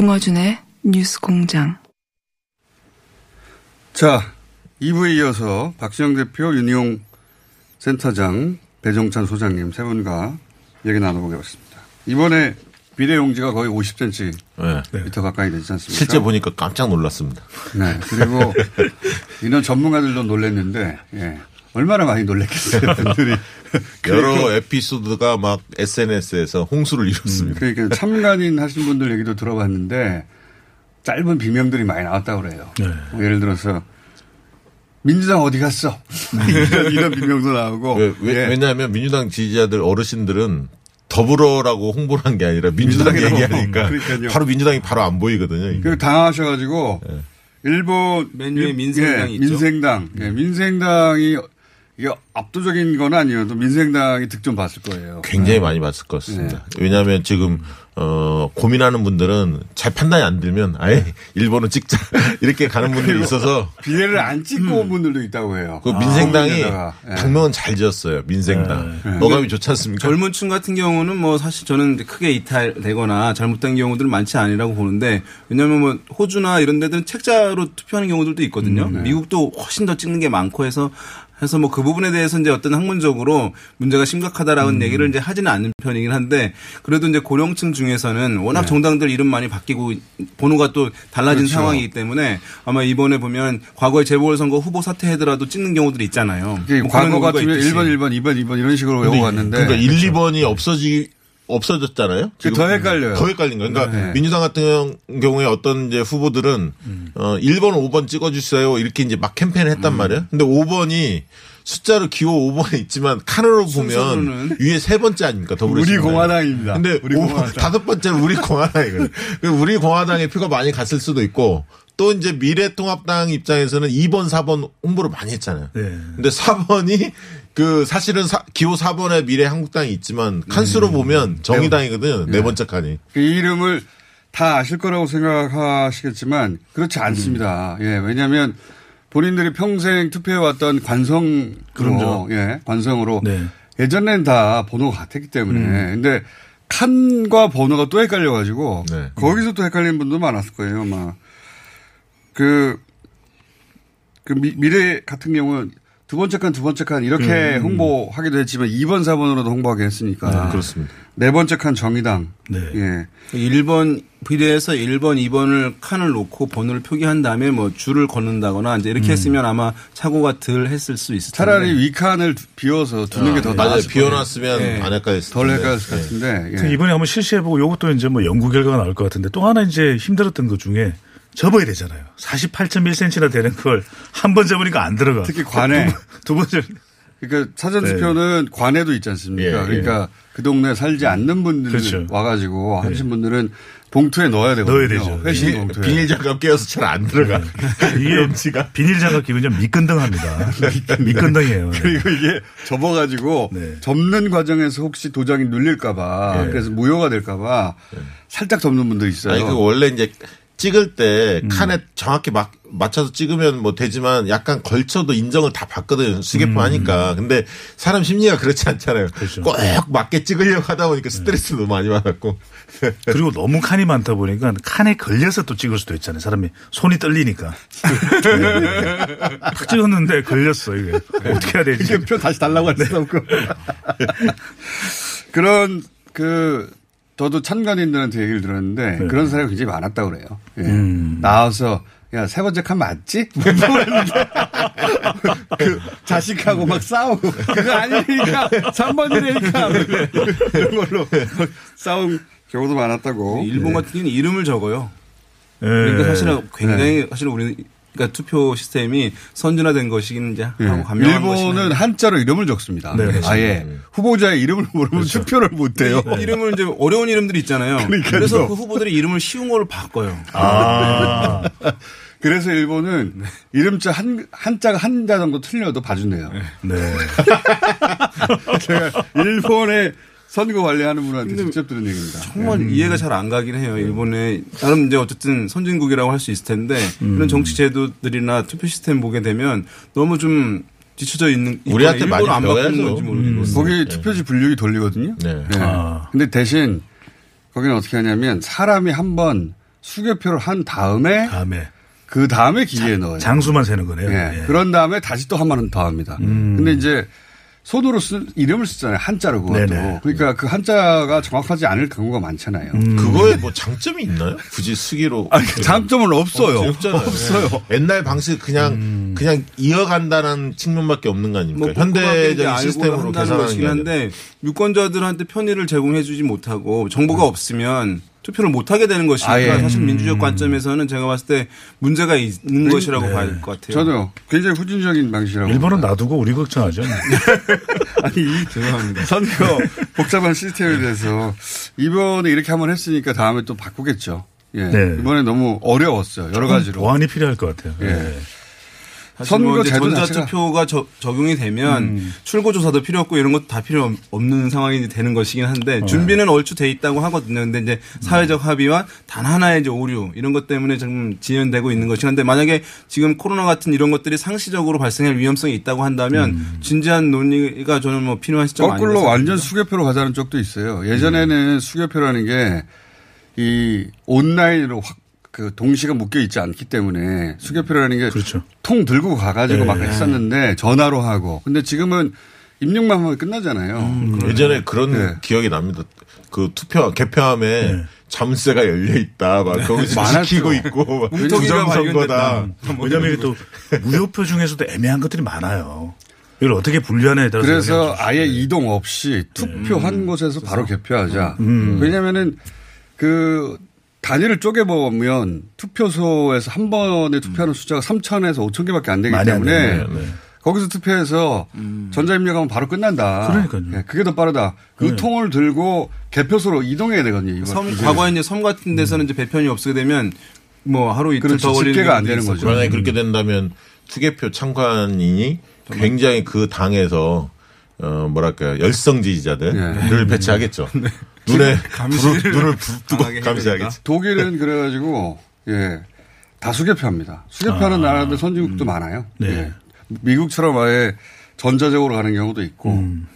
김어준의 뉴스 공장. 자, 2부에 이어서 박시영 대표, 윤희용 센터장, 배종찬 소장님 세 분과 얘기 나눠보겠습니다. 이번에 비례용지가 거의 50cm 네. 미터 가까이 되지 않습니까? 실제 보니까 깜짝 놀랐습니다. 네. 그리고 이런 전문가들도 놀랐는데, 예. 얼마나 많이 놀랐겠어요, 분들이. 여러 에피소드가 막 SNS에서 홍수를 이뤘습니다. 그러니까 참관인 하신 분들 얘기도 들어봤는데 짧은 비명들이 많이 나왔다고 그래요. 뭐 예를 들어서 민주당 어디 갔어? 이런, 이런 비명도 나오고. 왜, 왜, 예. 냐하면 민주당 지지자들 어르신들은 더불어라고 홍보를 한 게 아니라 민주당. 얘기하니까 그러니까요. 바로 민주당이 바로 안 보이거든요. 그 당하셔가지고 일본 맨 위에 일- 민생당이 예, 있죠. 민생당, 예, 민생당이 이게 압도적인 건 아니어도 민생당이 득점 봤을 거예요. 굉장히 많이 봤을 것 같습니다. 왜냐하면 지금 어 고민하는 분들은 잘 판단이 안 들면 아예 일본은 찍자 이렇게 가는 분들이 있어서 비례를 안 찍고 온 분들도 있다고 해요. 그 민생당이 거기에다가, 예. 당명은 잘 지었어요. 민생당. 어감이 좋지 않습니까? 젊은 층 같은 경우는 뭐 사실 저는 크게 이탈되거나 잘못된 경우들은 많지 않으라고 보는데 왜냐하면 뭐 호주나 이런 데들은 책자로 투표하는 경우들도 있거든요. 음, 네. 미국도 훨씬 더 찍는 게 많고 해서 해서 뭐 그 부분에 대해서 이제 어떤 학문적으로 문제가 심각하다라는 음. 얘기를 이제 하지는 않는 편이긴 한데 그래도 이제 고령층 중에서는 워낙 정당들 이름 많이 바뀌고 번호가 또 달라진 네. 그렇죠. 상황이기 때문에 아마 이번에 보면 과거에 재보궐선거 후보 사퇴하더라도 찍는 경우들이 있잖아요. 뭐 과거 같으면 있듯이. 1번, 1번, 2번, 2번 이런 식으로 외워 갔는데. 그러니까 1, 2번이 없어지 없어졌잖아요. 지금 더 헷갈려요. 더 헷갈린 거예요. 그러니까 네. 민주당 같은 경우에 어떤 이제 후보들은 어 1번, 5번 찍어주세요 이렇게 이제 막 캠페인을 음. 했단 말이에요. 근데 5번이 숫자로 기호 5번에 있지만 칸으로 보면 위에 세 번째 아닙니까? 우리 더불어민주당. 공화당입니다. 근데 우리 오- 공화당. 다섯 번째는 우리 공화당이거든요. 그 우리 공화당의 표가 많이 갔을 수도 있고 또 이제 미래통합당 입장에서는 2번, 4번 홍보를 많이 했잖아요. 근데 4번이 그 사실은 사- 기호 4번에 미래 한국당이 있지만 칸수로 보면 정의당이거든요. 네 번째 칸이. 그 이름을 다 아실 거라고 생각하시겠지만 그렇지 않습니다. 예, 왜냐하면 본인들이 평생 투표해왔던 관성, 그럼요. 예, 관성으로 네. 예전엔 다 번호가 같았기 때문에. 근데 칸과 번호가 또 헷갈려가지고 네. 거기서 또 헷갈리는 분도 많았을 거예요. 아마 그, 그 미, 미래 같은 경우는 두 번째 칸, 두 번째 칸 이렇게 홍보하기도 했지만 2번, 4번으로도 홍보하게 했으니까. 그렇습니다. 네 번째 칸 정의당. 네. 예. 1번 비례해서 1번, 2번을 칸을 놓고 번호를 표기한 다음에 뭐 줄을 걷는다거나 이제 이렇게 했으면 아마 사고가 덜 했을 수 있을 텐데. 차라리 위 칸을 비워서 두는 게더 맞아요. 나았을 거예요. 비워놨으면 네. 안 헷갈렸을 덜. 헷갈렸을 것 네. 같은데. 예. 이번에 한번 실시해보고 이것도 이제 뭐 연구 결과가 나올 것 같은데 또 하나 이제 힘들었던 것 중에 접어야 되잖아요. 48.1cm나 되는 걸 한 번 접으니까 안 들어가. 특히 관에. 두번 접. 그러니까 사전 투표는 관에도 있지 않습니까? 예, 예. 그러니까 그 동네 살지 않는 분들 그렇죠. 와가지고 하신 분들은 봉투에 넣어야 되거든요. 넣어야 되죠. 비닐, 봉투에. 비닐 장갑 끼워서 잘 안 들어가. 이게 비닐 장갑 끼면 좀 미끈덩합니다. 미끈덩이에요. 그리고 이게 접어가지고 네. 접는 과정에서 혹시 도장이 눌릴까봐 예. 그래서 무효가 될까봐 살짝 접는 분도 있어요. 아니, 그 원래 이제 찍을 때 칸에 정확히 막 맞춰서 찍으면 뭐 되지만 약간 걸쳐도 인정을 다 받거든 수개표 하니까 근데 사람 심리가 그렇지 않잖아요. 꼭 맞게 찍으려고 하다 보니까 스트레스 도 많이 받았고 그리고 너무 칸이 많다 보니까 칸에 걸려서 또 찍을 수도 있잖아요. 사람이 손이 떨리니까. 탁 찍었는데 걸렸어 이게 어떻게 해야 되지? 표 다시 달라고 할 수도 없고. 그런 그 저도 참관인들한테 얘기를 들었는데 네. 그런 사람이 굉장히 많았다고 그래요. 예. 음. 나와서 야 세 번째 칸 맞지? 물어봤는데 그 자식하고 막 싸우고 그거 아니니까 3번이니까 이런 걸로 싸운 경우도 많았다고. 일본 같은 경우는 이름을 적어요. 예. 그러니까 사실은 굉장히 사실 우리는 그러니까 투표 시스템이 선진화된 것이긴 이제 예. 하고 감명한 일본은 것이긴 한자로 이름을 적습니다. 네. 아예 후보자의 이름을 모르면 투표를 못 해요. 이름을 이제 어려운 이름들이 있잖아요. 그러니까요. 그래서 그 후보들이 이름을 쉬운 걸로 바꿔요. 아, 그래서 일본은 이름자 한, 한자가 한자 정도 틀려도 봐준대요. 네. 제가 일본의 선거 관리하는 분한테 직접 들은 얘기입니다. 정말 이해가 잘 안 가긴 해요. 일본에 나름 이제 어쨌든 선진국이라고 할 수 있을 텐데 그런 정치 제도들이나 투표 시스템 보게 되면 너무 좀 뒤쳐져 있는 우리한테 많이 안 바꾸는. 건지 모르겠어요. 거기 투표지 분류기 돌리거든요. 네. 네. 아. 근데 대신 거기는 어떻게 하냐면 사람이 한 번 수개표를 한 다음에 다음에 그 다음에 기계에 넣어요. 장수만 세는 거네요. 예. 예. 그런 다음에 다시 또 한번더 합니다. 근데 이제 손으로 쓴 이름을 쓰잖아요. 한자로 그것도. 네네. 그러니까 그 한자가 정확하지 않을 경우가 많잖아요. 그거에 뭐 장점이 있나요? 굳이 쓰기로 아니, 장점은 없어요. 없잖아요. 없어요. 옛날 방식 그냥 그냥 이어간다는 측면밖에 없는 거 아닙니까? 뭐 현대적인 시스템으로 계산하는 게 아니라. 한데 유권자들한테 편의를 제공해 주지 못하고 정보가 없으면 투표를 못하게 되는 것이니까 아 예. 사실 민주적 관점에서는 제가 봤을 때 문제가 있는 것이라고 봐야 될 것 같아요. 저도 굉장히 후진적인 방식이라고. 일본은 봅니다. 놔두고 우리 걱정하죠. 아니, 이 죄송합니다. 선거 복잡한 시스템에 대해서 이번에 이렇게 한번 했으니까 다음에 또 바꾸겠죠. 예. 네. 이번에 너무 어려웠어요. 여러 가지로. 보완이 필요할 것 같아요. 예. 뭐 선거 제도 전자투표가 저- 적용이 되면 음. 출고조사도 필요 없고 이런 것도 다 필요 없는 상황이 되는 것이긴 어. 한데 준비는 얼추 돼 있다고 하거든요. 근데 이제 음. 사회적 합의와 단 하나의 이제 오류 이런 것 때문에 좀 지연되고 있는 것이긴 한데 만약에 지금 코로나 같은 이런 것들이 상시적으로 발생할 위험성이 있다고 한다면 음. 진지한 논의가 저는 뭐 필요한 시점 거꾸로 완전. 수개표로 가자는 쪽도 있어요. 예전에는 수개표라는 게 이 온라인으로 확 그 동시가 묶여 있지 않기 때문에 수개표라는 게 그렇죠. 통 들고 가가지고 네. 막 했었는데 전화로 하고. 근데 지금은 입력만 하면 끝나잖아요. 음, 예전에 그런 네. 기억이 납니다. 그 투표 개표함에 네. 잠새가 열려 있다. 막 거기서 많았죠. 지키고 있고 부정선거다. 왜냐하면 이게 또 무효표 중에서도 애매한 것들이 많아요. 이걸 어떻게 분류하냐에 따라서 그래서 아예 수 있어요. 이동 없이 투표한 곳에서 바로 개표하자. 음. 왜냐면은 그 단위를 쪼개보면 투표소에서 한 번에 투표하는 숫자가 3천에서 5천 개밖에 안 되기 많이 안 때문에 되네요. 네. 거기서 투표해서 전자입력하면 바로 끝난다. 그러니까요. 예, 그게 더 빠르다. 그 네. 통을 들고 개표소로 이동해야 되거든요. 섬. 과거에 이제 섬 같은 데서는 이제 배편이 없게 되면 뭐 하루 이틀 그렇죠. 더 걸리는 집계가 안 되는. 거죠. 만약에 그렇게 된다면 투개표 참관인이 굉장히 그 당에서 어 뭐랄까요 열성 지지자들을 네. 배치하겠죠. 눈에 감시를 불을, 눈을 부- 뜨고 강하게 해야 감시하겠죠. 독일은 그래가지고 예. 다 수개표합니다. 수개표하는 아. 나라들 선진국도 많아요. 네. 예. 미국처럼 아예 전자적으로 가는 경우도 있고 음.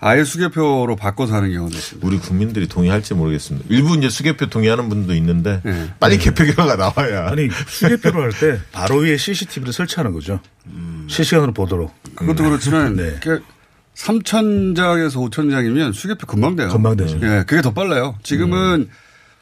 아예 수개표로 바꿔서 하는 경우도 있습니다. 우리 국민들이 동의할지 모르겠습니다. 일부 이제 수개표 동의하는 분도 있는데 네. 빨리 개표 결과가 나와야. 아니 수개표를 할때 바로 위에 CCTV를 설치하는 거죠. 실시간으로 보도록. 그것도 그렇지만 네. 3천 장에서 5천 장이면 수개표 금방 돼요. 금방 되죠. 예, 그게 더 빨라요. 지금은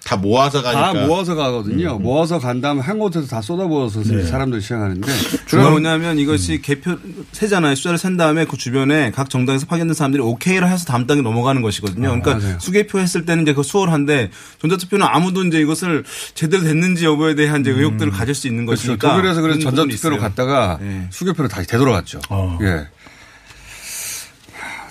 다 모아서 가니까. 다 모아서 가거든요. 모아서 간 다음에 한 곳에서 다 쏟아부어서 네. 사람들이 시작하는데 중요한 뭐냐면 이것이 개표 세잖아요. 숫자를 센 다음에 그 주변에 각 정당에서 파견된 사람들이 오케이를 해서 다음 단계 넘어가는 것이거든요. 그러니까 맞아요. 수개표 했을 때는 이제 그 수월한데 전자투표는 아무도 이제 이것을 제대로 됐는지 여부에 대한 이제 의혹들을 가질 수 있는 그렇죠. 것이니까. 독일에서 그래서 전자투표로. 갔다가 네. 수개표로 다시 되돌아갔죠. 어. 예.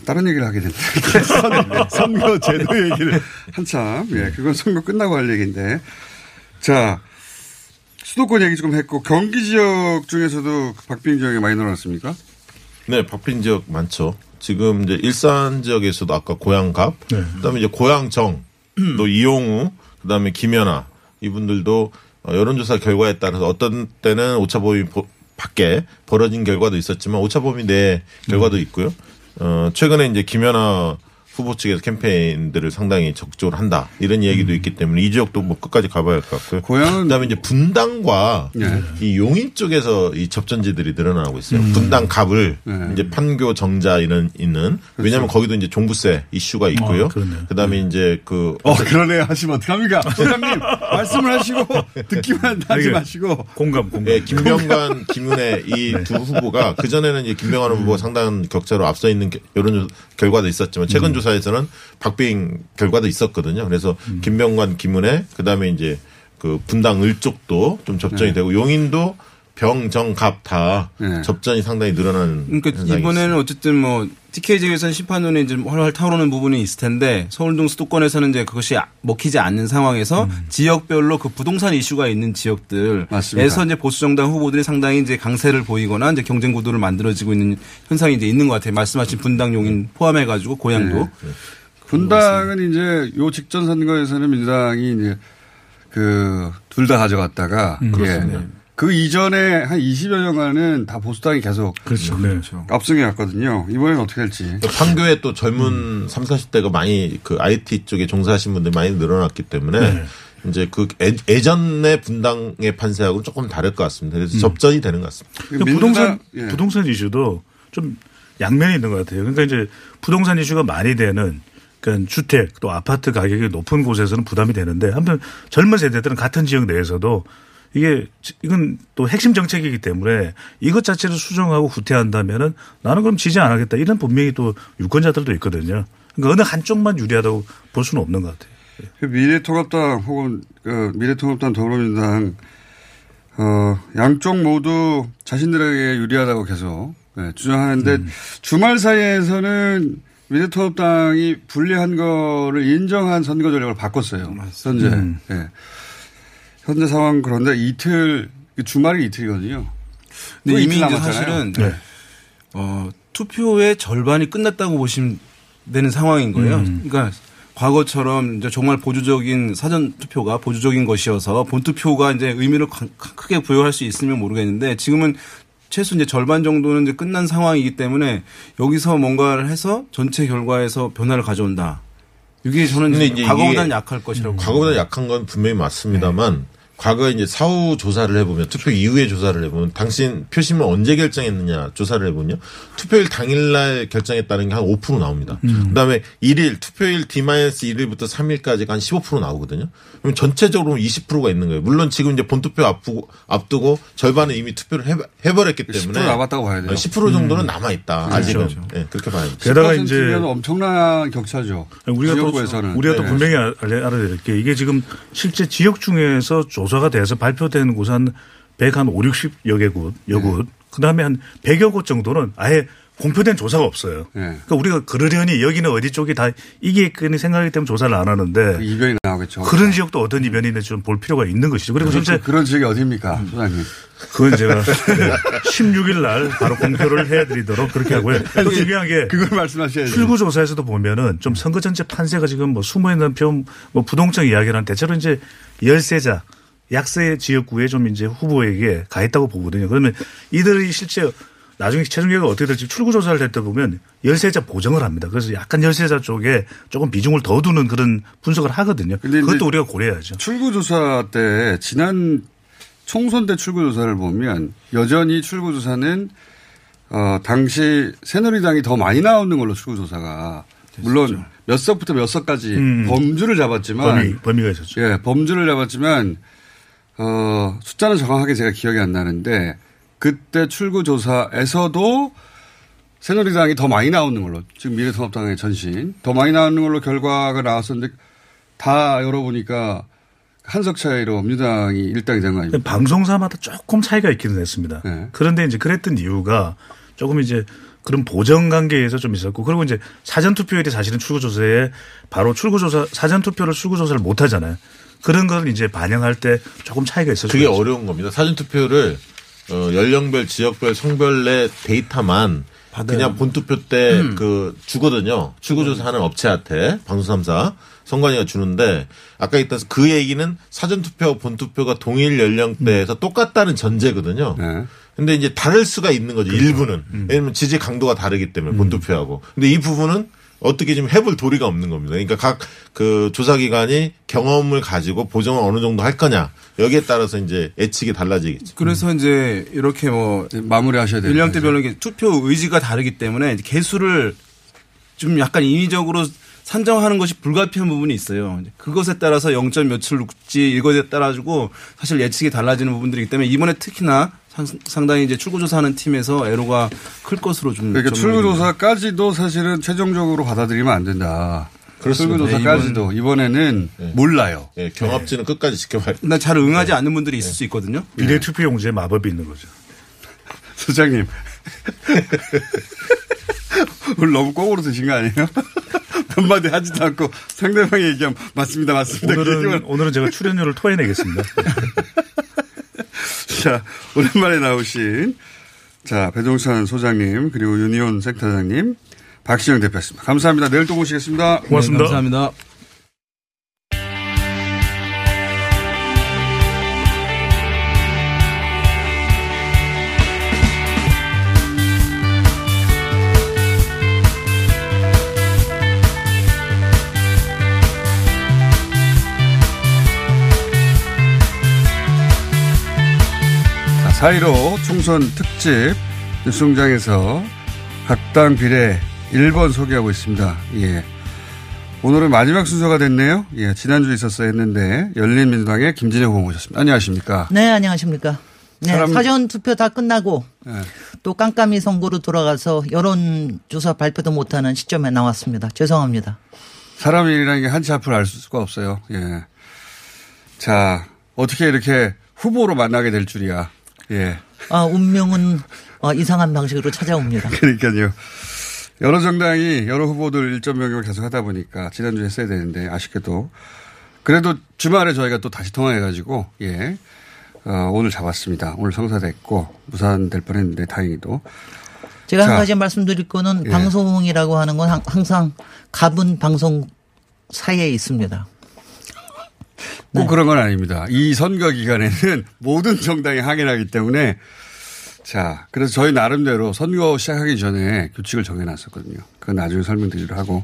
다른 얘기를 하게. 선- 선거 제도 얘기를 한참. 예, 그건 선거 끝나고 할 얘기인데. 자, 수도권 얘기 좀 했고 경기 지역 중에서도 박빙 지역이 많이 늘어났습니까? 네, 박빈 지역 많죠. 지금 이제 일산 지역에서도 아까 고양갑, 네. 그다음에 이제 고양정, 또 이용우, 그다음에 김연아 이분들도 어, 여론조사 결과에 따라서 어떤 때는 오차범위 보- 밖에 벌어진 결과도 있었지만 오차범위 내 결과도 있고요. 어, 최근에 이제 김연아 후보 측에서 캠페인들을 상당히 적극적으로 한다 이런 얘기도 있기 때문에 이 지역도 뭐 끝까지 가봐야 할 것 같고요. 고향은 그다음에 이제 분당과 네. 이 용인 쪽에서 이 접전지들이 늘어나고 있어요. 분당 갑을 네. 이제 판교 정자 이런 있는 왜냐하면 거기도 이제 종부세 이슈가 있고요. 아. 그다음에 이제 그 어 그러네 하시면 어떡합니까 소장님 말씀을 하시고 듣기만 하지 마시고 공감 공감. 예, 김병관, 김은혜 이 두 후보가 그 전에는 이제 김병관 후보가 상당한 격차로 앞서 있는 게- 여론 결과도 있었지만 최근 조사 에서는 박빙 결과도 있었거든요. 그래서 김병관, 김은혜 그 다음에 이제 그 분당 을 쪽도 좀 접전이 되고 용인도 병, 정, 갑 다 네. 접전이 상당히 늘어나는 그러니까 현상이 이번에는 있어요. 어쨌든 뭐 TK지에서는 심판론에 이제 활활 타오르는 부분이 있을 텐데 서울 등 수도권에서는 이제 그것이 아- 먹히지 않는 상황에서 지역별로 그 부동산 이슈가 있는 지역들에서 맞습니다. 이제 보수 정당 후보들이 상당히 이제 강세를 보이거나 이제 경쟁 구도를 만들어지고 있는 현상이 이제 있는 것 같아요. 말씀하신 분당 용인 포함해 가지고 고향도 네. 분당은 이제 요 직전 선거에서는 민주당이 이제 그 둘 다 가져갔다가 예. 그 이전에 한 20여 년간은 다 보수당이 계속 그렇죠. 네. 압승해 왔거든요. 이번엔 어떻게 될지. 또 판교에 또 젊은 3, 40대가 많이 그 IT 쪽에 종사하신 분들이 많이 늘어났기 때문에 네. 이제 그 예- 예전의 분당의 판세하고는 조금 다를 것 같습니다. 그래서 접전이 되는 것 같습니다. 그 그러니까 부동산 예. 부동산 이슈도 좀 양면이 있는 것 같아요. 그러니까 이제 부동산 이슈가 많이 되는 그러니까 주택 또 아파트 가격이 높은 곳에서는 부담이 되는데 한편 젊은 세대들은 같은 지역 내에서도 이게 이건 또 핵심 정책이기 때문에 이것 자체를 수정하고 후퇴한다면은 나는 그럼 지지 안 하겠다 이런 분명히 또 유권자들도 있거든요. 그러니까 어느 한쪽만 유리하다고 볼 수는 없는 것 같아요. 그 미래통합당 혹은 그 미래통합당 더불어민주당 어 양쪽 모두 자신들에게 유리하다고 계속 네, 주장하는데 주말 사이에서는 미래통합당이 불리한 거를 인정한 선거 전략을 바꿨어요. 현재 예. 현재 상황 그런데 이틀 그 주말이 이틀이거든요. 근데 또 이미 이틀. 사실은 네. 어, 투표의 절반이 끝났다고 보시면 되는 상황인 거예요. 그러니까 과거처럼 이제 정말 보조적인 사전 투표가 보조적인 것이어서 본 투표가 이제 의미를 강- 크게 부여할 수 있으면 모르겠는데 지금은 최소 이제 절반 정도는 이제 끝난 상황이기 때문에 여기서 뭔가를 해서 전체 결과에서 변화를 가져온다. 이게 저는 이제 과거보다는 이게 약할 것이라고. 과거보다 약한 건 분명히 맞습니다만 과거에 이제 사후 조사를 해보면 투표 이후에 조사를 해보면 당신 표심을 언제 결정했느냐 조사를 해보면요 투표일 당일날 결정했다는 게 한 5% 나옵니다. 그다음에 1일 투표일 D-1일부터 3일까지가 한 15% 나오거든요. 그럼 전체적으로 20%가 있는 거예요. 물론 지금 이제 본투표 앞두고, 앞두고 절반은 이미 투표를 해, 해버렸기 때문에 10% 남았다고 봐야 돼요. 10% 정도는 남아 있다. 아직은 네, 그렇게 봐야 돼요. 게다가 10% 이제 면 엄청난 격차죠. 우리가 또 지역구에서는. 우리가 또 네. 분명히 알- 알아야 될 게 이게 지금 실제 지역 중에서 조사가 돼서 발표된 곳 한 100, 한 5, 60여 개 곳, 여 곳. 그 다음에 한 100여 곳 정도는 아예 공표된 조사가 없어요. 네. 그러니까 우리가 그러려니 여기는 어디 쪽이 다 이기겠거니 생각하기 때문에 조사를 안 하는데 이변이 나오겠죠. 그런 지역도 어떤 이변인지 좀 볼 필요가 있는 것이죠. 그리고 실제 그런 지역이 어디입니까, 소장님? 그건 제가 16일 날 바로 공표를 해드리도록 그렇게 하고요. 또 중요한 게 그걸 말씀하셔야죠. 출구조사에서도 보면은 좀 선거 전체 판세가 지금 뭐 숨어 있는 표, 뭐 부동층 이야기라는 대체로 이제 열세자 약세 지역구에 좀 이제 후보에게 가 있다고 보거든요. 그러면 이들이 실제 나중에 최종 결과가 어떻게 될지 출구조사를 했다 보면 열세자 보정을 합니다. 그래서 약간 열세자 쪽에 조금 비중을 더 두는 그런 분석을 하거든요. 그것도 우리가 고려해야죠. 출구조사 때 지난 총선 때 출구조사를 보면 여전히 출구조사는 어 당시 새누리당이 더 많이 나오는 걸로 출구조사가 물론 몇 석부터 몇 석까지 음. 범주를 잡았지만 범위, 범위가 있었죠. 예 범주를 잡았지만 어 숫자는 정확하게 제가 기억이 안 나는데 그때 출구조사에서도 새누리당이 더 많이 나오는 걸로 지금 미래통합당의 전신 더 많이 나오는 걸로 결과가 나왔었는데 다 열어보니까 한석 차이로 민주당이 일당이 된 거 아닙니까? 방송사마다 조금 차이가 있기는 했습니다. 네. 그런데 이제 그랬던 이유가 조금 이제 그런 보정 관계에서 좀 있었고 그리고 이제 사전 투표율이 사실은 출구조사에 바로 출구조사 사전 투표를 출구조사를 못 하잖아요. 그런 걸 이제 반영할 때 조금 차이가 있었죠. 그게 어려운 겁니다. 사전 투표를 어, 연령별, 지역별, 성별 내 데이터만 그냥 본투표 때그 주거든요. 출구조사하는 업체한테 방송 3사 선관위가 주는데 아까 있던 그 얘기는 사전투표 본투표가 동일 연령대에서 똑같다는 전제거든요. 네. 근데 이제 다를 수가 있는 거죠. 일부는. 왜냐면 지지 강도가 다르기 때문에 본투표하고. 근데 이 부분은 어떻게 좀 해볼 도리가 없는 겁니다. 그러니까 각 그 조사기관이 경험을 가지고 보정을 어느 정도 할 거냐. 여기에 따라서 이제 예측이 달라지겠죠. 그래서 이제 이렇게 뭐 마무리하셔야 돼요. 연령대별로 이게 투표 의지가 다르기 때문에 개수를 좀 약간 인위적으로 산정하는 것이 불가피한 부분이 있어요. 그것에 따라서 0점 며칠 묵지 이것에 따라 가지고 사실 예측이 달라지는 부분들이기 때문에 이번에 특히나 상- 상당히 이제 출구조사하는 팀에서 애로가 클 것으로 좀 그러니까 출구조사까지도 사실은 최종적으로 받아들이면 안 된다. 그렇습니다. 출구조사까지도 이번 에는 몰라요. 예, 경합지는 끝까지 지켜봐야. 근데 잘 응하지 않는 분들이 있을 수 있거든요. 비례 투표용지에 마법이 있는 거죠. 소장님. 오늘 너무 꽁으로 드신 거 아니에요? 한마디 하지도 않고 상대방이 얘기하면 맞습니다, 맞습니다. 그 오늘은. 오늘은 제가 출연료를 토해내겠습니다. 자, 오랜만에 나오신 자, 배동찬 소장님, 그리고 윤희원 센터장님, 박시영 대표였습니다. 감사합니다. 내일 또 모시겠습니다. 고맙습니다. 네, 감사합니다. 자, 4.15 총선 특집 뉴스공장에서 각 당 비례 1번 소개하고 있습니다. 예. 오늘은 마지막 순서가 됐네요. 예, 지난주에 있었어야 했는데 열린민주당의 김진애 후보 모셨습니다. 안녕하십니까? 네, 안녕하십니까. 네, 사람- 사전 투표 다 끝나고 예. 또 깜깜이 선거로 돌아가서 여론 조사 발표도 못 하는 시점에 나왔습니다. 죄송합니다. 사람이라는 게 한치 앞을 알 수가 없어요. 예. 자, 어떻게 이렇게 후보로 만나게 될 줄이야. 예. 아, 운명은 어, 이상한 방식으로 찾아옵니다. 그러니까요. 여러 정당이 여러 후보들 일정 변경을 계속 하다 보니까 지난주에 했어야 되는데 아쉽게도 그래도 주말에 저희가 또 다시 통화해가지고 예 어, 오늘 잡았습니다. 오늘 성사됐고 무산될 뻔했는데 다행히도 제가 자. 한 가지 말씀드릴 거는 예. 방송이라고 하는 건 항- 항상 갑은 방송 사이에 있습니다. 꼭 네. 그런 건 아닙니다. 이 선거 기간에는 모든 정당이 항해하기 때문에 자 그래서 저희 나름대로 선거 시작하기 전에 규칙을 정해놨었거든요. 그건 나중에 설명드리기로 하고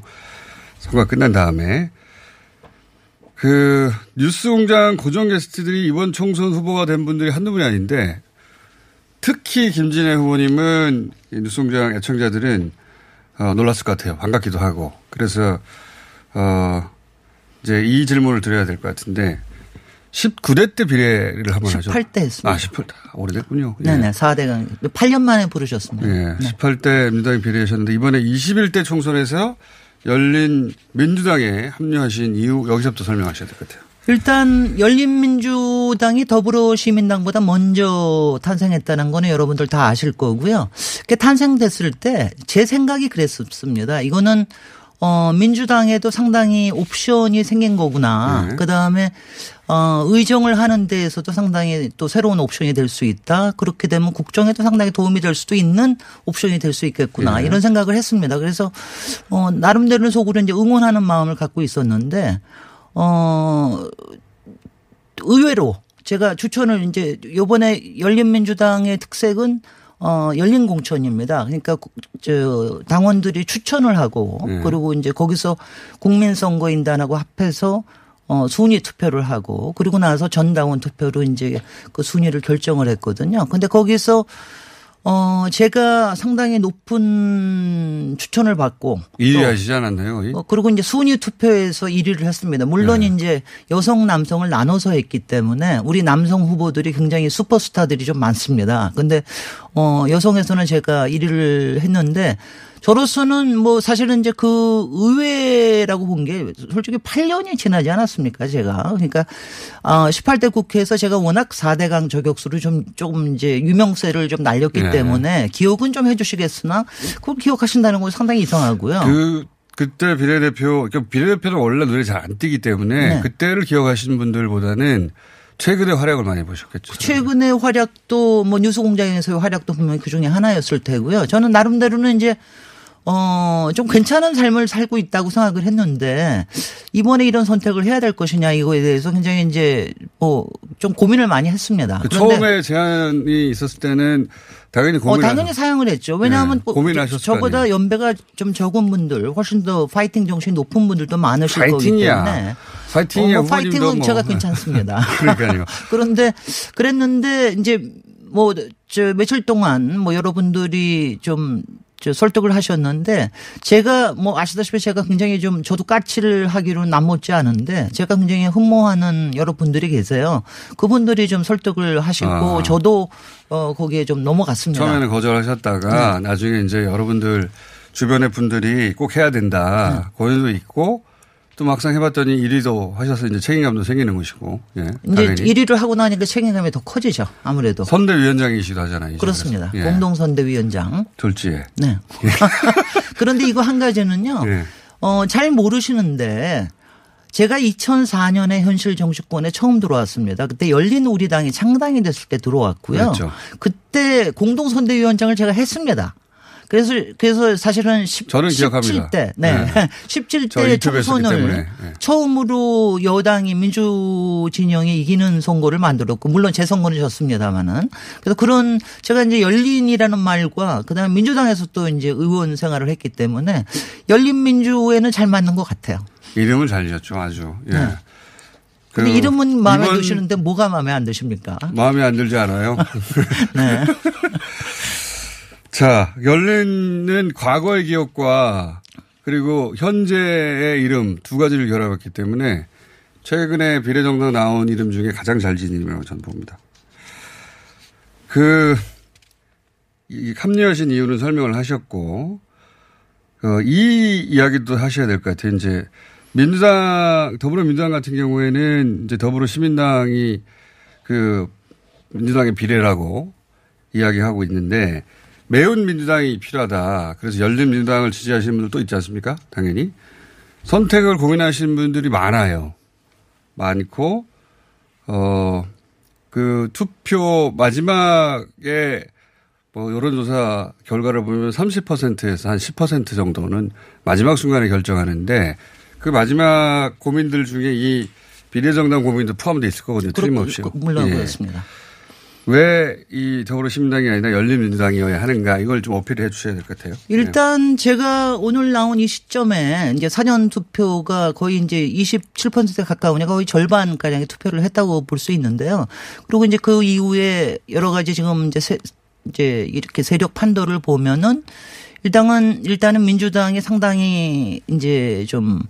선거가 끝난 다음에 그 뉴스 공장 고정 게스트들이 이번 총선 후보가 된 분들이 한두 분이 아닌데 특히 김진애 후보님은 이 뉴스 공장 애청자들은 어, 놀랐을 것 같아요. 반갑기도 하고 그래서 어 이제 이 질문을 드려야 될 것 같은데 19대 때 비례를 한번 하죠. 18대 했습니다. 아, 18대. 오래됐군요. 예. 네네, 4대강. 8년 만에 부르셨습니다. 예. 네. 18대 민주당에 비례하셨는데 이번에 21대 총선에서 열린 민주당에 합류하신 이유 여기서부터 설명하셔야 될 것 같아요. 일단 열린민주당이 더불어시민당보다 먼저 탄생했다는 거는 여러분들 다 아실 거고요. 그 탄생됐을 때 제 생각이 그랬습니다. 이거는 어 민주당에도 상당히 옵션이 생긴 거구나. 네. 그 다음에 어 의정을 하는 데에서도 상당히 또 새로운 옵션이 될 수 있다. 그렇게 되면 국정에도 상당히 도움이 될 수도 있는 옵션이 될 수 있겠구나. 네. 이런 생각을 했습니다. 그래서 어 나름대로 속으로 이제 응원하는 마음을 갖고 있었는데 어 의외로 제가 추천을 이제 요번에 열린민주당의 특색은 어 열린 공천입니다. 그러니까 구- 저 당원들이 추천을 하고 네. 그리고 이제 거기서 국민선거인단하고 합해서 어 순위 투표를 하고 그리고 나서 전당원 투표로 이제 그 순위를 결정을 했거든요. 근데 거기서 어 제가 상당히 높은 추천을 받고 1위 또 하시지 않았나요? 어, 그리고 이제 순위 투표에서 1위를 했습니다. 물론 네. 이제 여성 남성을 나눠서 했기 때문에 우리 남성 후보들이 굉장히 슈퍼스타들이 좀 많습니다. 근데 어 여성에서는 제가 1위를 했는데 저로서는 뭐 사실은 이제 그 의회라고 본 게 솔직히 8년이 지나지 않았습니까 제가 그러니까 어 18대 국회에서 제가 워낙 4대강 저격수를 좀 조금 이제 유명세를 좀 날렸기 네. 때문에 기억은 좀 해주시겠으나 그걸 기억하신다는 건 상당히 이상하고요. 그 그때 비례대표, 그러니까 비례대표는 원래 눈에 잘 안 띄기 때문에 네. 그때를 기억하시는 분들보다는 최근에 활약을 많이 보셨겠죠. 최근의 활약도 뭐 뉴스공장에서의 활약도 분명히 그 중에 하나였을 테고요. 저는 나름대로는 이제 어, 좀 괜찮은 삶을 살고 있다고 생각을 했는데 이번에 이런 선택을 해야 될 것이냐 이거에 대해서 굉장히 이제 뭐 좀 고민을 많이 했습니다. 그 처음에 제안이 있었을 때는 당연히 고민 어, 당연히 사용을 했죠. 왜냐하면 네, 고민하셨을 저보다 연배가 좀 적은 분들, 훨씬 더 파이팅 정신이 높은 분들도 많으실 파이팅이야. 거기 때문에 파이팅이야. 어, 뭐 파이팅은 뭐. 제가 괜찮습니다. 그러니까요. 그런데 그랬는데 이제 뭐 저 며칠 동안 뭐 여러분들이 좀저 설득을 하셨는데 제가 뭐 아시다시피 제가 굉장히 좀 저도 까치를 하기로 남못지 않은데 제가 굉장히 흠모하는 여러 분들이 계세요. 그분들이 좀 설득을 하시고 아. 저도 어 거기에 좀 넘어갔습니다. 처음에는 거절하셨다가 네. 나중에 이제 여러분들 주변의 분들이 꼭 해야 된다. 네. 고민도 있고 또 막상 해봤더니 1위도 하셔서 이제 책임감도 생기는 것이고. 예. 이제 당연히. 1위를 하고 나니까 책임감이 더 커지죠. 아무래도. 선대위원장이시기도 하잖아요. 이 그렇습니다. 예. 공동선대위원장. 둘째. 네. 그런데 이거 한 가지는요. 예. 어, 잘 모르시는데 제가 2004년에 현실 정치권에 처음 들어왔습니다. 그때 열린 우리 당이 창당이 됐을 때 들어왔고요. 그렇죠. 그때 공동선대위원장을 제가 했습니다. 그래서 그래서 사실은 10, 저는 기억합니다. 17대 네. 네. 저 17대 유튜브에 했었기 때문에. 총선을 네. 처음으로 여당이 민주 진영이 이기는 선거를 만들었고 물론 제 선거는 졌습니다만은 그래서 그런 제가 이제 열린이라는 말과 그다음에 민주당에서 또 이제 의원 생활을 했기 때문에 열린 민주에는 잘 맞는 것 같아요. 이름을 잘 지었죠. 아주. 예. 네. 그 근데 이름은 마음에 드시는데 뭐가 마음에 안 드십니까? 마음에 안 들지 않아요? 네. 자, 열린은 과거의 기억과 그리고 현재의 이름 두 가지를 결합했기 때문에 최근에 비례정당 나온 이름 중에 가장 잘 지은 이름이라고 저는 봅니다. 그, 이 합류하신 이유는 설명을 하셨고, 어, 이 이야기도 하셔야 될 것 같아요. 이제 민주당, 더불어민주당 같은 경우에는 이제 더불어시민당이 그 민주당의 비례라고 이야기하고 있는데 매운 민주당이 필요하다. 그래서 열린 민주당을 지지하시는 분들도 있지 않습니까? 당연히. 선택을 고민하시는 분들이 많아요. 많고, 어, 그 투표 마지막에 뭐 여론조사 결과를 보면 30%에서 한 10% 정도는 마지막 순간에 결정하는데 그 마지막 고민들 중에 이 비례정당 고민도 포함되어 있을 거거든요. 틀림없이. 물론 예. 그렇습니다. 왜 이 더불어시민당이 아니라 열린민주당이어야 하는가 이걸 좀 어필해 주셔야 될 것 같아요. 일단 제가 오늘 나온 이 시점에 이제 사전 투표가 거의 이제 27%에 가까우니까 거의 절반 가량의 투표를 했다고 볼 수 있는데요. 그리고 이제 그 이후에 여러 가지 지금 이제 세, 이제 이렇게 세력 판도를 보면은 일단은 일단은 민주당이 상당히 이제 좀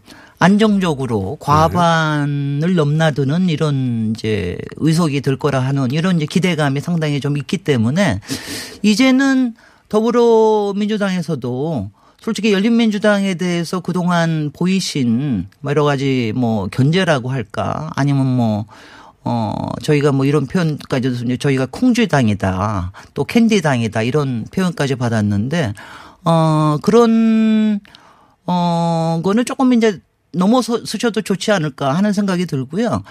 안정적으로 과반을 넘나드는 이런 이제 의석이 될 거라 하는 이런 이제 기대감이 상당히 좀 있기 때문에 이제는 더불어민주당에서도 솔직히 열린민주당에 대해서 그동안 보이신 뭐 여러 가지 뭐 견제라고 할까 아니면 뭐 어, 저희가 뭐 이런 표현까지도 저희가 콩쥐당이다 또 캔디당이다 이런 표현까지 받았는데 어, 그런 어, 거는 조금 이제 넘어서셔도 좋지 않을까 하는 생각이 들고요.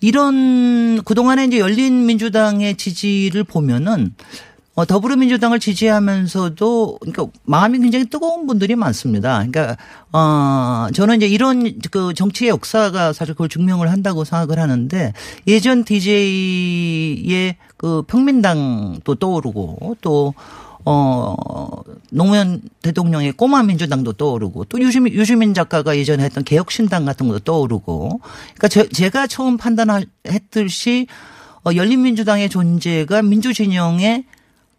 이런 그동안에 이제 열린 민주당의 지지를 보면은 어, 더불어민주당을 지지하면서도 그러니까 마음이 굉장히 뜨거운 분들이 많습니다. 그러니까 어 저는 이제 이런 그 정치의 역사가 사실 그걸 증명을 한다고 생각을 하는데 예전 DJ의 그 평민당도 떠오르고 또 어, 노무현 대통령의 꼬마 민주당도 떠오르고 또 유시민, 유시민 작가가 예전에 했던 개혁신당 같은 것도 떠오르고 그러니까 제, 제가 처음 판단했듯이 어, 열린민주당의 존재가 민주진영의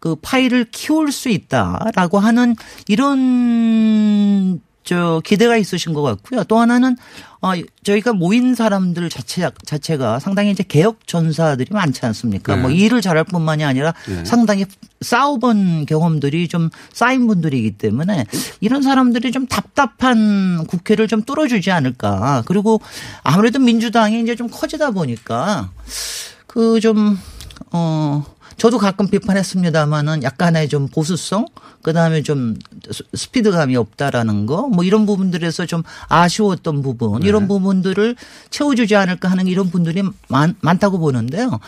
그 파일을 키울 수 있다라고 하는 이런 저 기대가 있으신 것 같고요. 또 하나는 어 저희가 모인 사람들 자체 자체가 상당히 이제 개혁 전사들이 많지 않습니까? 네. 뭐 일을 잘할 뿐만이 아니라 네. 상당히 싸워본 경험들이 좀 쌓인 분들이기 때문에 이런 사람들이 좀 답답한 국회를 좀 뚫어주지 않을까. 그리고 아무래도 민주당이 이제 좀 커지다 보니까 그 좀 어. 저도 가끔 비판했습니다만은 약간의 좀 보수성, 그 다음에 좀 스피드감이 없다라는 거, 뭐 이런 부분들에서 좀 아쉬웠던 부분, 네. 이런 부분들을 채워주지 않을까 하는 이런 분들이 많, 많다고 보는데요.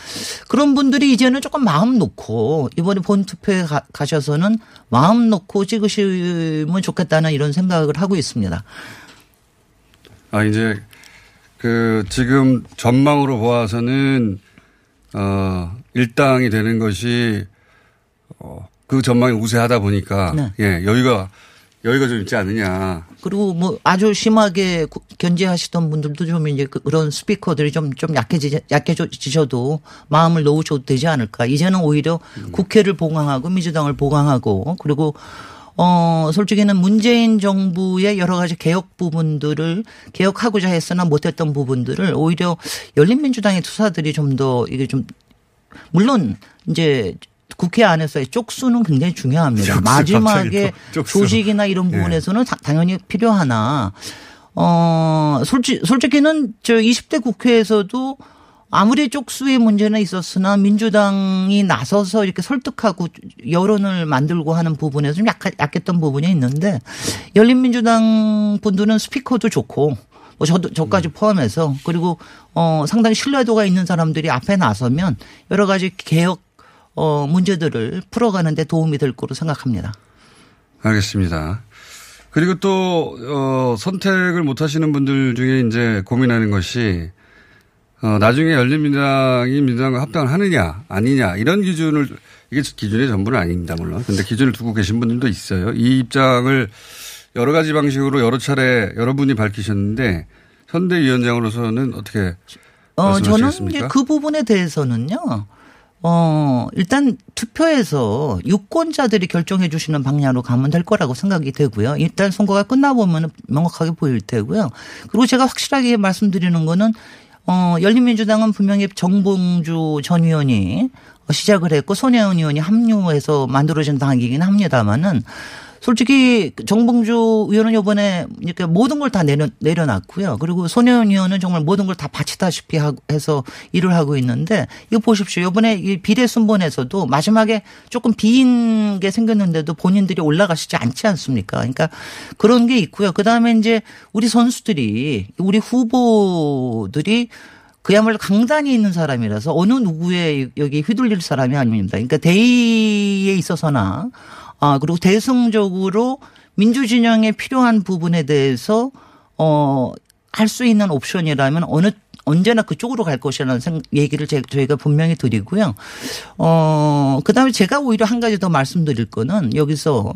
그런 분들이 이제는 조금 마음 놓고 이번에 본 투표에 가, 가셔서는 마음 놓고 찍으시면 좋겠다는 이런 생각을 하고 있습니다. 아, 이제 그 지금 전망으로 보아서는 어, 일당이 되는 것이 어, 그 전망이 우세하다 보니까 네. 예, 여유가 여유가 좀 있지 않느냐. 그리고 뭐 아주 심하게 견제하시던 분들도 좀 이제 그 그런 스피커들이 좀, 좀 약해지, 약해지셔도 마음을 놓으셔도 되지 않을까. 이제는 오히려 음. 국회를 보강하고 민주당을 보강하고 그리고 어, 솔직히는 문재인 정부의 여러 가지 개혁 부분들을 개혁하고자 했으나 못했던 부분들을 오히려 열린민주당의 투사들이 좀 더 이게 좀 물론 이제 국회 안에서의 쪽수는 굉장히 중요합니다. 쪽수, 마지막에 조직이나 이런 예. 부분에서는 예. 당연히 필요하나 어 솔직 솔직히는 저 20대 국회에서도 아무리 쪽수의 문제는 있었으나 민주당이 나서서 이렇게 설득하고 여론을 만들고 하는 부분에서 좀 약했던 부분이 있는데 열린민주당 분들은 스피커도 좋고 뭐 저도 저까지 포함해서 그리고 어 상당히 신뢰도가 있는 사람들이 앞에 나서면 여러 가지 개혁 어 문제들을 풀어가는 데 도움이 될 거로 생각합니다. 알겠습니다. 그리고 또, 어, 선택을 못 하시는 분들 중에 이제 고민하는 것이 어, 나중에 열린민주당이 민주당과 합당을 하느냐 아니냐 이런 기준을 이게 기준의 전부는 아닙니다 물론. 근데 기준을 두고 계신 분들도 있어요. 이 입장을 여러 가지 방식으로 여러 차례 여러분이 밝히셨는데 선대위원장으로서는 어떻게 어, 저는 이제 그 부분에 대해서는요. 어, 일단 투표에서 유권자들이 결정해 주시는 방향으로 가면 될 거라고 생각이 되고요. 일단 선거가 끝나보면 명확하게 보일 테고요. 그리고 제가 확실하게 말씀드리는 거는 어, 열린민주당은 분명히 정봉주 전 의원이 시작을 했고 손혜원 의원이 합류해서 만들어진 당이긴 합니다만은 솔직히 정봉주 의원은 이번에 이렇게 모든 걸 다 내려, 내려놨고요. 그리고 손혜원 의원은 정말 모든 걸 다 바치다시피 해서 일을 하고 있는데 이거 보십시오. 이번에 이 비례 순번에서도 마지막에 조금 비인 게 생겼는데도 본인들이 올라가시지 않지 않습니까? 그러니까 그런 게 있고요. 그 다음에 이제 우리 선수들이 우리 후보들이 그야말로 강단이 있는 사람이라서 어느 누구의 여기 휘둘릴 사람이 아닙니다. 그러니까 대의에 있어서나 아, 그리고 대승적으로 민주진영에 필요한 부분에 대해서 어, 할 수 있는 옵션이라면 어느 언제나 그쪽으로 갈 것이라는 얘기를 저희가 분명히 드리고요. 어, 그 다음에 제가 오히려 한 가지 더 말씀드릴 거는 여기서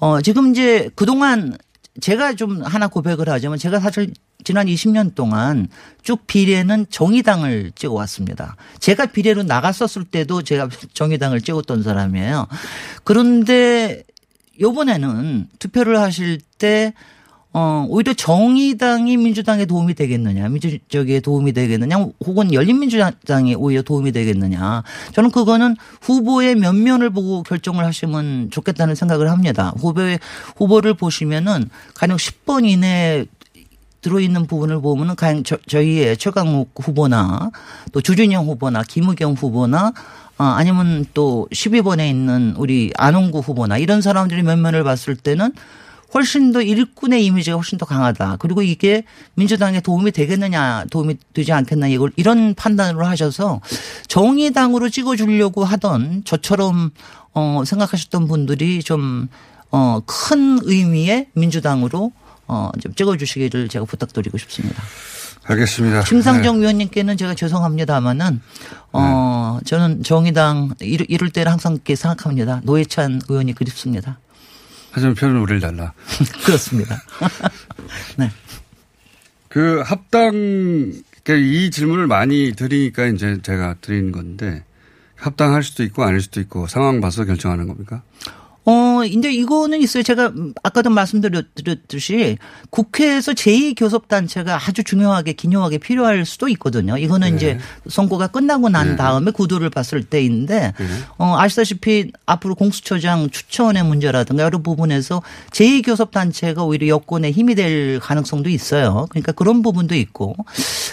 어, 지금 이제 그동안 제가 좀 하나 고백을 하자면 제가 사실 지난 20년 동안 쭉 비례는 정의당을 찍어왔습니다. 제가 비례로 나갔었을 때도 제가 정의당을 찍었던 사람이에요. 그런데 요번에는 투표를 하실 때 어, 오히려 정의당이 민주당에 도움이 되겠느냐, 민주적에 도움이 되겠느냐, 혹은 열린민주당이 오히려 도움이 되겠느냐. 저는 그거는 후보의 면면을 보고 결정을 하시면 좋겠다는 생각을 합니다. 후보의, 후보를 보시면은 가령 10번 이내 들어있는 부분을 보면은 가령 저, 저희의 최강욱 후보나 또 주준영 후보나 김우경 후보나 어, 아니면 또 12번에 있는 우리 안홍구 후보나 이런 사람들이 면면을 봤을 때는 훨씬 더 일꾼의 이미지가 훨씬 더 강하다. 그리고 이게 민주당에 도움이 되겠느냐, 도움이 되지 않겠나 이걸 이런 판단으로 하셔서 정의당으로 찍어주려고 하던 저처럼 어 생각하셨던 분들이 좀 어 큰 의미의 민주당으로 어좀 찍어주시기를 제가 부탁드리고 싶습니다. 알겠습니다. 심상정 네. 위원님께는 제가 죄송합니다만은 어 네. 저는 정의당 이럴, 때는 항상 이렇게 생각합니다. 노회찬 의원이 그립습니다. 하지만 편은 우리를 달라. 그렇습니다. 네. 그 합당, 그러니까 이 질문을 많이 드리니까 이제 제가 드리는 건데 합당할 수도 있고 아닐 수도 있고 상황 봐서 결정하는 겁니까? 어, 어, 이제 이거는 있어요. 제가 아까도 말씀드렸듯이 국회에서 제2교섭단체가 아주 중요하게, 기묘하게 필요할 수도 있거든요. 이거는 네. 이제 선거가 끝나고 난 네. 다음에 구도를 봤을 때인데, 네. 어, 아시다시피 앞으로 공수처장 추천의 문제라든가 여러 부분에서 제2교섭단체가 오히려 여권에 힘이 될 가능성도 있어요. 그러니까 그런 부분도 있고.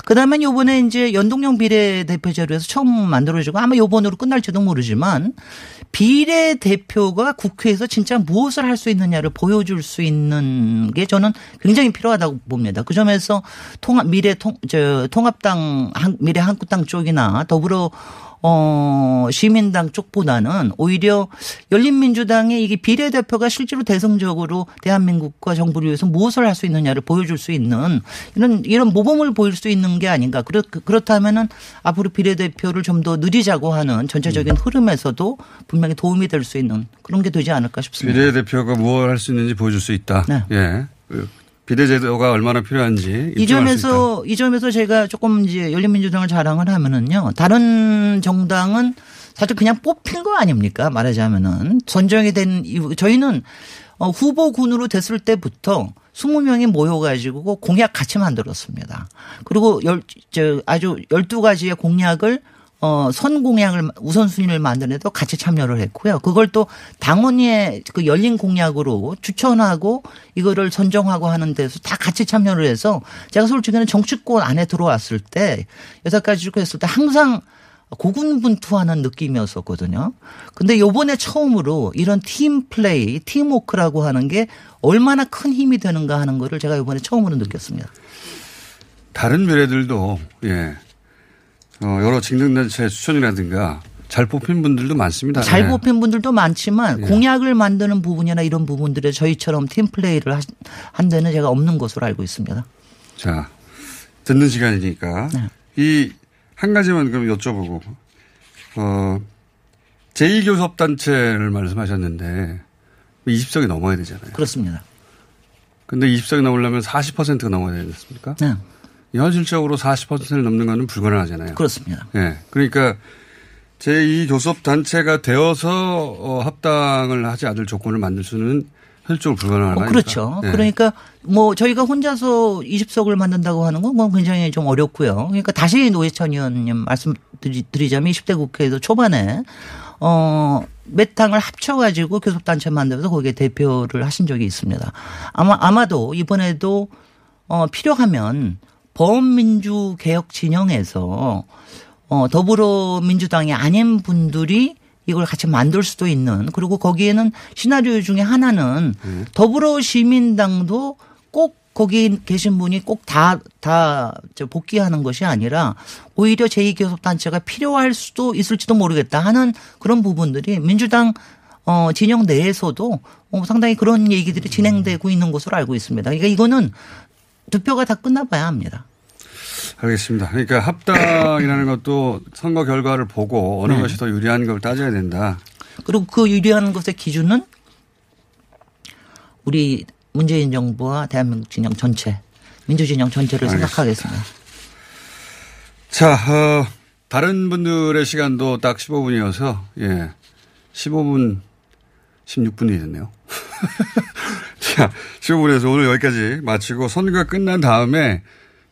그 다음에 요번에 이제 연동형 비례대표제로 해서 처음 만들어지고 아마 요번으로 끝날지도 모르지만 비례대표가 국회 에서 진짜 무엇을 할 수 있느냐를 보여줄 수 있는 게 저는 굉장히 필요하다고 봅니다. 그 점에서 통합 미래 통, 저, 통합당 미래 한국당 쪽이나 더불어 어, 시민당 쪽보다는 오히려 열린민주당의 이게 비례대표가 실제로 대성적으로 대한민국과 정부를 위해서 무엇을 할 수 있느냐를 보여줄 수 있는 이런, 이런 모범을 보일 수 있는 게 아닌가. 그렇, 그렇다면은 앞으로 비례대표를 좀더 느리자고 하는 전체적인 흐름에서도 분명히 도움이 될 수 있는 그런 게 되지 않을까 싶습니다. 비례대표가 무엇을 할수 있는지 보여줄 수 있다. 네. 예. 비례제도가 얼마나 필요한지 이 점에서 이 점에서 제가 조금 이제 열린민주당을 자랑을 하면은요 다른 정당은 사실 그냥 뽑힌 거 아닙니까? 말하자면은. 선정이 된 저희는 어, 후보군으로 됐을 때부터 20명이 모여가지고 공약 같이 만들었습니다. 그리고 열, 저 아주 12가지의 공약을 어, 선공약을 우선순위를 만드는데도 같이 참여를 했고요. 그걸 또 당원의 그 열린 공약으로 추천하고 이거를 선정하고 하는 데서 다 같이 참여를 해서 제가 솔직히는 정치권 안에 들어왔을 때 여섯 가지 쭉 했을 때 항상 고군분투하는 느낌이었었거든요. 근데 요번에 처음으로 이런 팀 플레이, 팀워크라고 하는 게 얼마나 큰 힘이 되는가 하는 거를 제가 요번에 처음으로 느꼈습니다. 다른 미래들도 예. 어, 여러 직능단체 추천이라든가 잘 뽑힌 분들도 많습니다. 잘 네. 뽑힌 분들도 많지만 네. 공약을 만드는 부분이나 이런 부분들에 저희처럼 팀플레이를 한 데는 제가 없는 것으로 알고 있습니다. 자, 듣는 시간이니까 네. 이한 가지만 그럼 여쭤보고 어, 제2교섭단체를 말씀하셨는데 20석이 넘어야 되잖아요. 그렇습니다. 근데 20석이 넘으려면 40%가 넘어야 되지 않습니까? 네. 현실적으로 40%를 넘는 것은 불가능하잖아요. 그렇습니다. 예. 네. 그러니까 제2교섭 단체가 되어서 어, 합당을 하지 않을 조건을 만들 수는 현실적으로 불가능한 거 어, 그렇죠. 네. 그러니까 뭐 저희가 혼자서 20석을 만든다고 하는 건 굉장히 좀 어렵고요. 그러니까 다시 노회찬 의원님 말씀드리자면 20대 국회에서 초반에 어, 몇 당을 합쳐가지고 교섭단체 만들어서 거기에 대표를 하신 적이 있습니다. 아마, 아마도 이번에도 어, 필요하면 범민주 개혁 진영에서 어 더불어민주당이 아닌 분들이 이걸 같이 만들 수도 있는 그리고 거기에는 시나리오 중에 하나는 음. 더불어 시민당도 꼭 거기 계신 분이 꼭 다, 다 복귀하는 것이 아니라 오히려 제2교섭단체가 필요할 수도 있을지도 모르겠다 하는 그런 부분들이 민주당 어, 진영 내에서도 어, 상당히 그런 얘기들이 진행되고 있는 것으로 알고 있습니다. 그러니까 이거는 투표가 다 끝나봐야 합니다. 알겠습니다. 그러니까 합당이라는 것도 선거 결과를 보고 어느 네. 것이 더 유리한 걸 따져야 된다. 그리고 그 유리한 것의 기준은 우리 문재인 정부와 대한민국 진영 전체, 민주진영 전체를 알겠습니다. 생각하겠습니다. 자, 어, 다른 분들의 시간도 딱 15분이어서, 예. 15분, 16분이 됐네요. 자, 15분에서 오늘 여기까지 마치고 선거가 끝난 다음에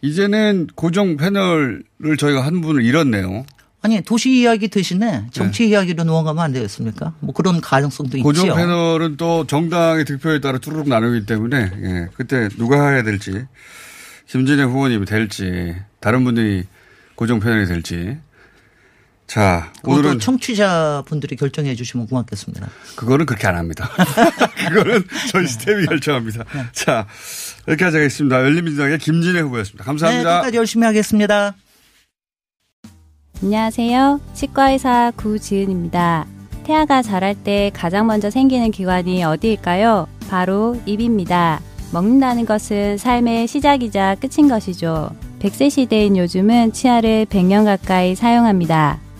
이제는 고정 패널을 저희가 한 분을 잃었네요. 아니 도시 이야기 대신에 정치 네. 이야기로 넘어가면 안 되겠습니까? 뭐 그런 가능성도 있죠. 고정 패널은 또 정당의 득표에 따라 뚜루룩 나누기 때문에 예, 그때 누가 해야 될지 김진애 후보님이 될지 다른 분들이 고정 패널이 될지 자, 오늘은 청취자 분들이 결정해 주시면 고맙겠습니다. 그거는 그렇게 안 합니다. 그거는 저희 시스템이 결정합니다. 네. 자, 여기까지 하겠습니다. 열린민주당의 김진애 후보였습니다. 감사합니다. 네, 끝까지 열심히 하겠습니다. 안녕하세요. 치과의사 구지은입니다. 태아가 자랄 때 가장 먼저 생기는 기관이 어디일까요? 바로 입입니다. 먹는다는 것은 삶의 시작이자 끝인 것이죠. 100세 시대인 요즘은 치아를 100년 가까이 사용합니다.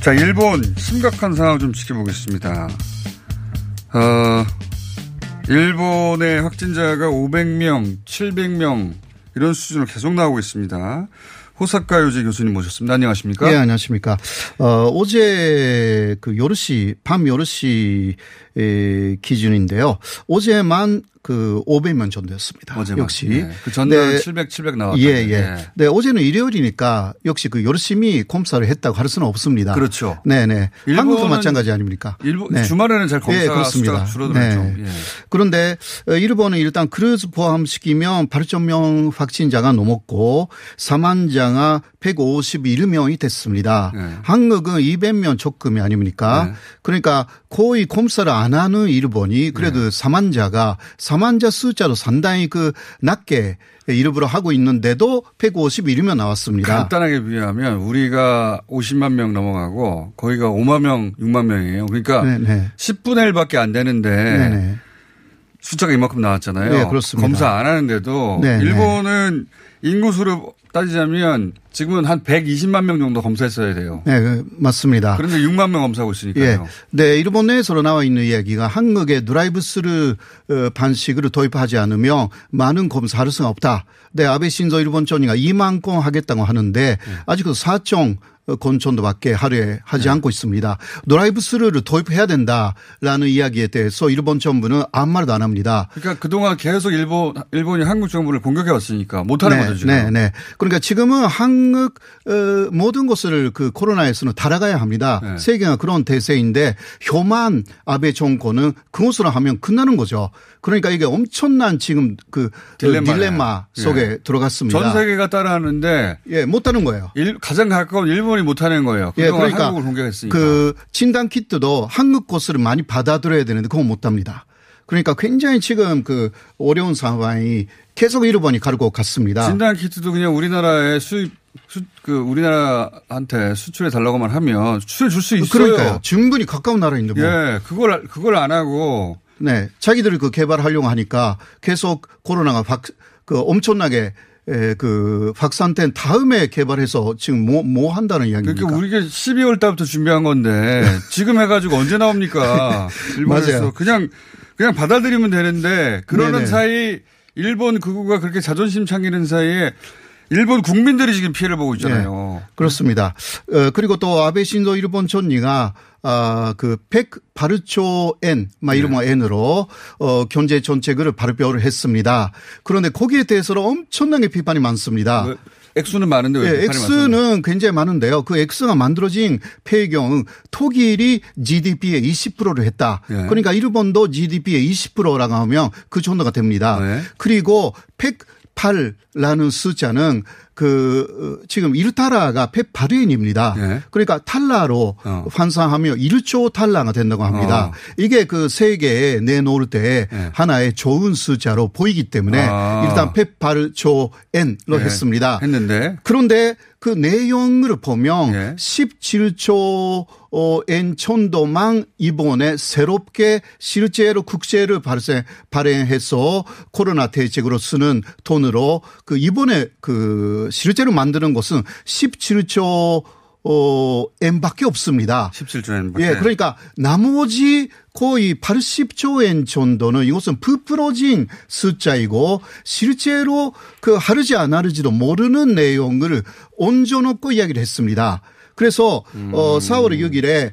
자, 일본 심각한 상황 좀 지켜보겠습니다. 어, 일본의 확진자가 500명, 700명 이런 수준으로 계속 나오고 있습니다. 호사카 유지 교수님 모셨습니다. 안녕하십니까? 네, 안녕하십니까. 어, 어제 그 열 시, 밤 열 시 기준인데요. 어제만 그 500명 정도였습니다. 어제만. 역시. 네. 그 전날은 700, 700 나왔다. 예, 예. 네. 네, 어제는 일요일이니까 역시 그 열심히 검사를 했다고 할 수는 없습니다. 그렇죠. 네, 네. 한국도 마찬가지 아닙니까? 일본 네. 주말에는 잘 검사 예, 그렇습니다. 줄어들었죠. 네. 예. 그런데 어, 일본은 일단 크루즈 포함시키면 8,000 확진자가 넘었고 사망자가 151명이 됐습니다. 네. 한국은 200명 조금이 아닙니까? 네. 그러니까 거의 검사를 안 하는 일본이 그래도 네. 사망자가 사망자 숫자도 상당히 그 낮게 일부러 하고 있는데도 151이면 나왔습니다. 간단하게 비유하면 우리가 50만 명 넘어가고 거기가 5만 명, 6만 명이에요. 그러니까 네네. 10분의 1밖에 안 되는데 네네. 숫자가 이만큼 나왔잖아요. 네, 그렇습니다. 검사 안 하는데도 네네. 일본은 인구수로 따지자면 지금은 한 120만 명 정도 검사했어야 돼요. 네, 그, 맞습니다. 그런데 6만 명 검사하고 있으니까요. 예. 네, 일본 내에서 나와 있는 이야기가 한국의 드라이브스루 어, 방식으로 도입하지 않으면 많은 검사할 수가 없다. 네, 아베 신조 일본 총리가 2만 건 하겠다고 하는데 네. 아직도 4천 건 정도밖에 하루에 하지 네. 않고 있습니다. 드라이브 스루를 도입해야 된다라는 이야기에 대해서 일본 정부는 아무 말도 안 합니다. 그러니까 그동안 계속 일본 일본이 한국 정부를 공격해 왔으니까 못 하는 네, 거죠, 지금. 네, 네. 그러니까 지금은 한국 어, 모든 것을 그 코로나에서는 달아가야 합니다. 네. 세계가 그런 대세인데 혐한 아베 정권은 그것으로 하면 끝나는 거죠. 그러니까 이게 엄청난 지금 그 딜레마, 딜레마 속에 예. 들어갔습니다. 전 세계가 따라하는데 예, 못하는 거예요. 일, 가장 가까운 일본 이 못하는 거예요. 예, 그러니까 한국을 공격했으니까. 그 진단 키트도 한국 것을 많이 받아들여야 되는데 그건 못합니다. 그러니까 굉장히 지금 그 어려운 상황이 계속 일본이 가르고 갔습니다. 진단 키트도 그냥 우리나라에 수입 수, 그 우리나라한테 수출해 달라고만 하면 수출해 줄 수 있어요. 그러니까요. 충분히 가까운 나라인데 뭐. 예, 그걸 그걸 안 하고 네, 자기들이 그 개발하려고 하니까 계속 코로나가 확, 그 엄청나게 에, 그 확산된 다음에 개발해서 지금 뭐, 뭐 한다는 이야기입니까? 그러니까 우리가 12월 달부터 준비한 건데 지금 해가지고 언제 나옵니까? 일본에서 맞아요. 그냥 그냥 받아들이면 되는데 그러는 네네. 사이 일본 극우가 그렇게 자존심 챙기는 사이에 일본 국민들이 지금 피해를 보고 있잖아요. 네, 그렇습니다. 어, 그리고 또 아베 신조 일본 총리가 아, 그, 백 바르초 N, 막 이런 네. N으로, 어, 경제 정책을 발표를 했습니다. 그런데 거기에 대해서는 엄청나게 비판이 많습니다. 그 액수는 많은데 왜 네, 액수는 굉장히 많은데요. 그 액수가 만들어진 배경 독일이 GDP의 20%를 했다. 네. 그러니까 일본도 GDP의 20%라고 하면 그 정도가 됩니다. 네. 그리고 108라는 숫자는 그 어, 지금 1타라가 108엔입니다. 네. 그러니까 탈라로 어. 환산하면 1조 탈라가 된다고 합니다. 어. 이게 그 세계에 내놓을 때 네. 하나의 좋은 숫자로 보이기 때문에 아. 일단 108조 엔로 네. 했습니다. 했는데 그런데 그 내용을 보면 예. 17조 엔 천도망 이번에 새롭게 실제로 국제를 발생 발행해서 코로나 대책으로 쓰는 돈으로 그 이번에 그 실제로 만드는 것은 17조 어, 엔밖에 없습니다. 17조 엔밖에. 예, 그러니까 나머지 거의 80조 엔 정도는 이것은 부풀어진 숫자이고 실제로 그 하르지 안 하르지도 모르는 내용을 얹어놓고 이야기를 했습니다. 그래서 음. 어 4월 6일에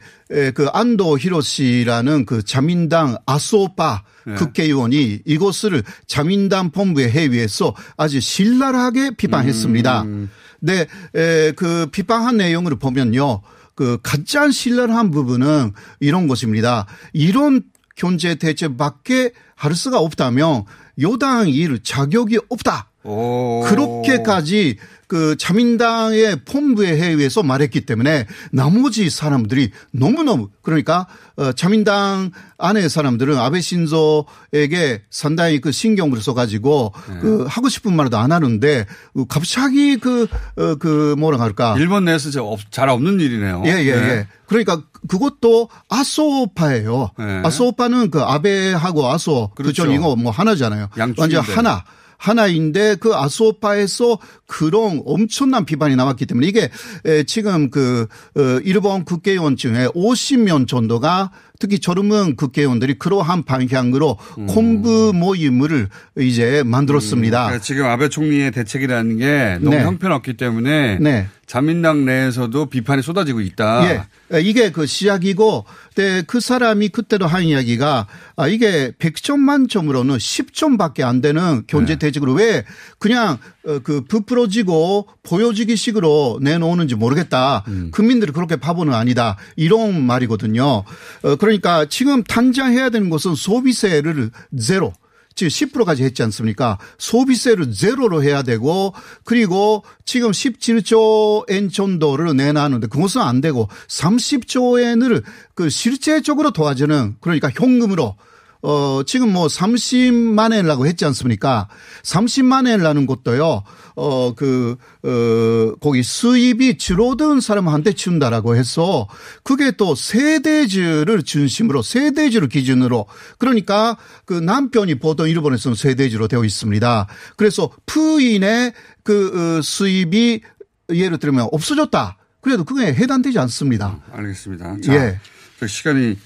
그 안도 히로시라는 그 자민당 아소파 네. 국회의원이 이것을 자민당 본부의 회의에서 아주 신랄하게 비판했습니다. 음. 네, 에, 그 비판한 내용을 보면요. 그 가장 신랄한 부분은 이런 것입니다. 이런 경제 대책밖에 할 수가 없다면 여당 일 자격이 없다. 오. 그렇게까지 그 자민당의 본부의 회의에서 말했기 때문에 나머지 사람들이 너무너무 그러니까 어 자민당 안의 사람들은 아베 신조에게 상당히 그 신경을 써가지고 네. 그 하고 싶은 말도 안 하는데 갑자기 그, 어, 그 뭐라 할까. 일본 내에서 잘 없는 일이네요. 예, 예, 네. 예. 그러니까 그것도 아소파예요. 네. 아소파는 그 아베하고 아소 그 그렇죠. 전이고 뭐 하나잖아요. 완전 하나. 하나인데 그 아소파에서 그런 엄청난 비판이 나왔기 때문에 이게 에, 지금 그 어, 일본 국회의원 중에 50명 정도가 특히 젊은 국회의원들이 그러한 방향으로 콤부 모임을 이제 만들었습니다. 그러니까 지금 아베 총리의 대책이라는 게 너무 네. 형편없기 때문에 네. 자민당 내에서도 비판이 쏟아지고 있다. 예. 이게 그 시작이고, 근데 그 사람이 그때도 한 이야기가, 아, 이게 100점 만점으로는 10점밖에 안 되는 경제 네. 대책으로 왜 그냥 어, 그 부풀어지고 보여지기 식으로 내놓는지 모르겠다. 음. 국민들이 그렇게 바보는 아니다. 이런 말이거든요. 어, 그러니까 지금 당장 해야 되는 것은 소비세를 제로. 지금 10%까지 했지 않습니까? 소비세를 제로로 해야 되고 그리고 지금 17조 엔 정도를 내놨는데 그것은 안 되고 30조 엔을 그 실제적으로 도와주는 그러니까 현금으로 어, 지금 뭐 30만 엔이라고 했지 않습니까? 30만 엔이라는 것도요, 어, 그, 어, 거기 수입이 줄어든 사람한테 준다라고 해서 그게 또 세대주를 중심으로 세대주를 기준으로 그러니까 그 남편이 보통 일본에서는 세대주로 되어 있습니다. 그래서 부인의 그 어, 수입이 예를 들면 없어졌다. 그래도 그게 해당되지 않습니다. 알겠습니다. 자, 예. 저 시간이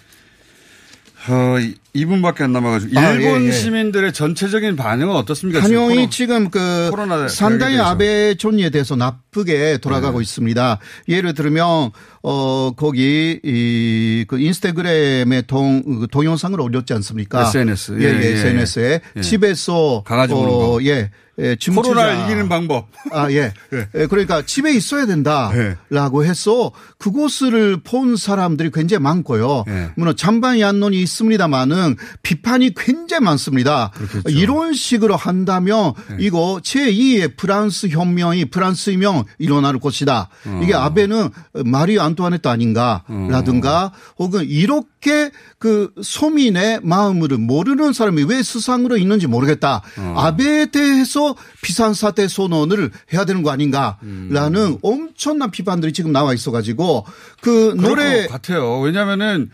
어, 2분밖에 안 남아가지고 아, 일본 예, 예. 시민들의 전체적인 반응은 어떻습니까? 한영이 지금 그 코로나 상당히. 아베 총리에 대해서 나쁘게 돌아가고 네. 있습니다. 예를 들면 어 거기 이 그 인스타그램에 동그 동영상을 올렸지 않습니까? SNS. 예, 예, 예, 예. SNS에 예. 집에서 강아지 보는 거. 예. 예. 코로나를 이기는 방법. 아, 예. 예, 그러니까 집에 있어야 네. 된다라고 해서 그곳을 본 사람들이 굉장히 많고요. 네. 물론 찬반 양론이 있습니다만은 비판이 굉장히 많습니다. 이런 식으로 한다면 네. 이거 제2의 프랑스 혁명이 프랑스 혁명 일어날 것이다. 어. 이게 아베는 마리 안토아네트 아닌가라든가 혹은 이렇게 그 소민의 마음을 모르는 사람이 왜 수상으로 있는지 모르겠다. 어. 아베에 대해서 비상사태 선언을 해야 되는 거 아닌가라는 음. 엄청난 비판들이 지금 나와 있어가지고 그 노래 것 같아요. 왜냐면은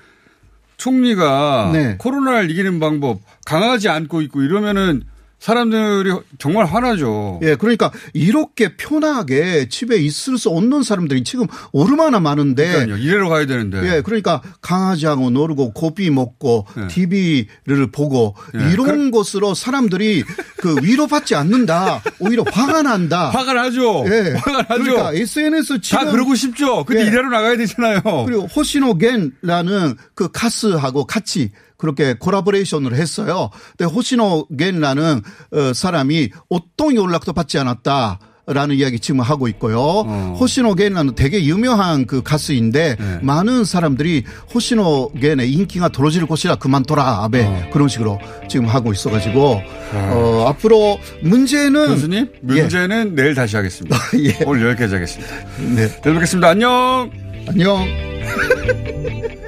총리가 네. 코로나를 이기는 방법 강아지 안고 있고 이러면은 사람들이 정말 화나죠. 예, 그러니까 이렇게 편하게 집에 있을 수 없는 사람들이 지금 얼마나 많은데. 그러니까요. 이래로 가야 되는데. 예, 그러니까 강아지하고 놀고 고비 먹고 네. TV를 보고 예, 이런 것으로 사람들이 그 위로받지 않는다. 오히려 화가 난다. 화가 나죠. 예. 화가 나죠. 그러니까 SNS 지금 다 그러고 싶죠. 근데 예. 이래로 나가야 되잖아요. 그리고 호시노겐라는 그 카스하고 같이 그렇게 콜라보레이션을 했어요. 근데 호시노 겐라는 어, 사람이 어떤 연락도 받지 않았다. 라는 이야기 지금 하고 있고요. 어. 호시노겐라는 되게 유명한 그 가수인데 네. 많은 사람들이 호시노 겐의 인기가 떨어질 것이라 그만둬라 아베 어. 그런 식으로 지금 하고 있어가지고 어, 앞으로 문제는 교수님 예. 문제는 내일 다시 하겠습니다. 예. 오늘 여기까지 하겠습니다. 네. 내일 뵙겠습니다. 안녕. 안녕.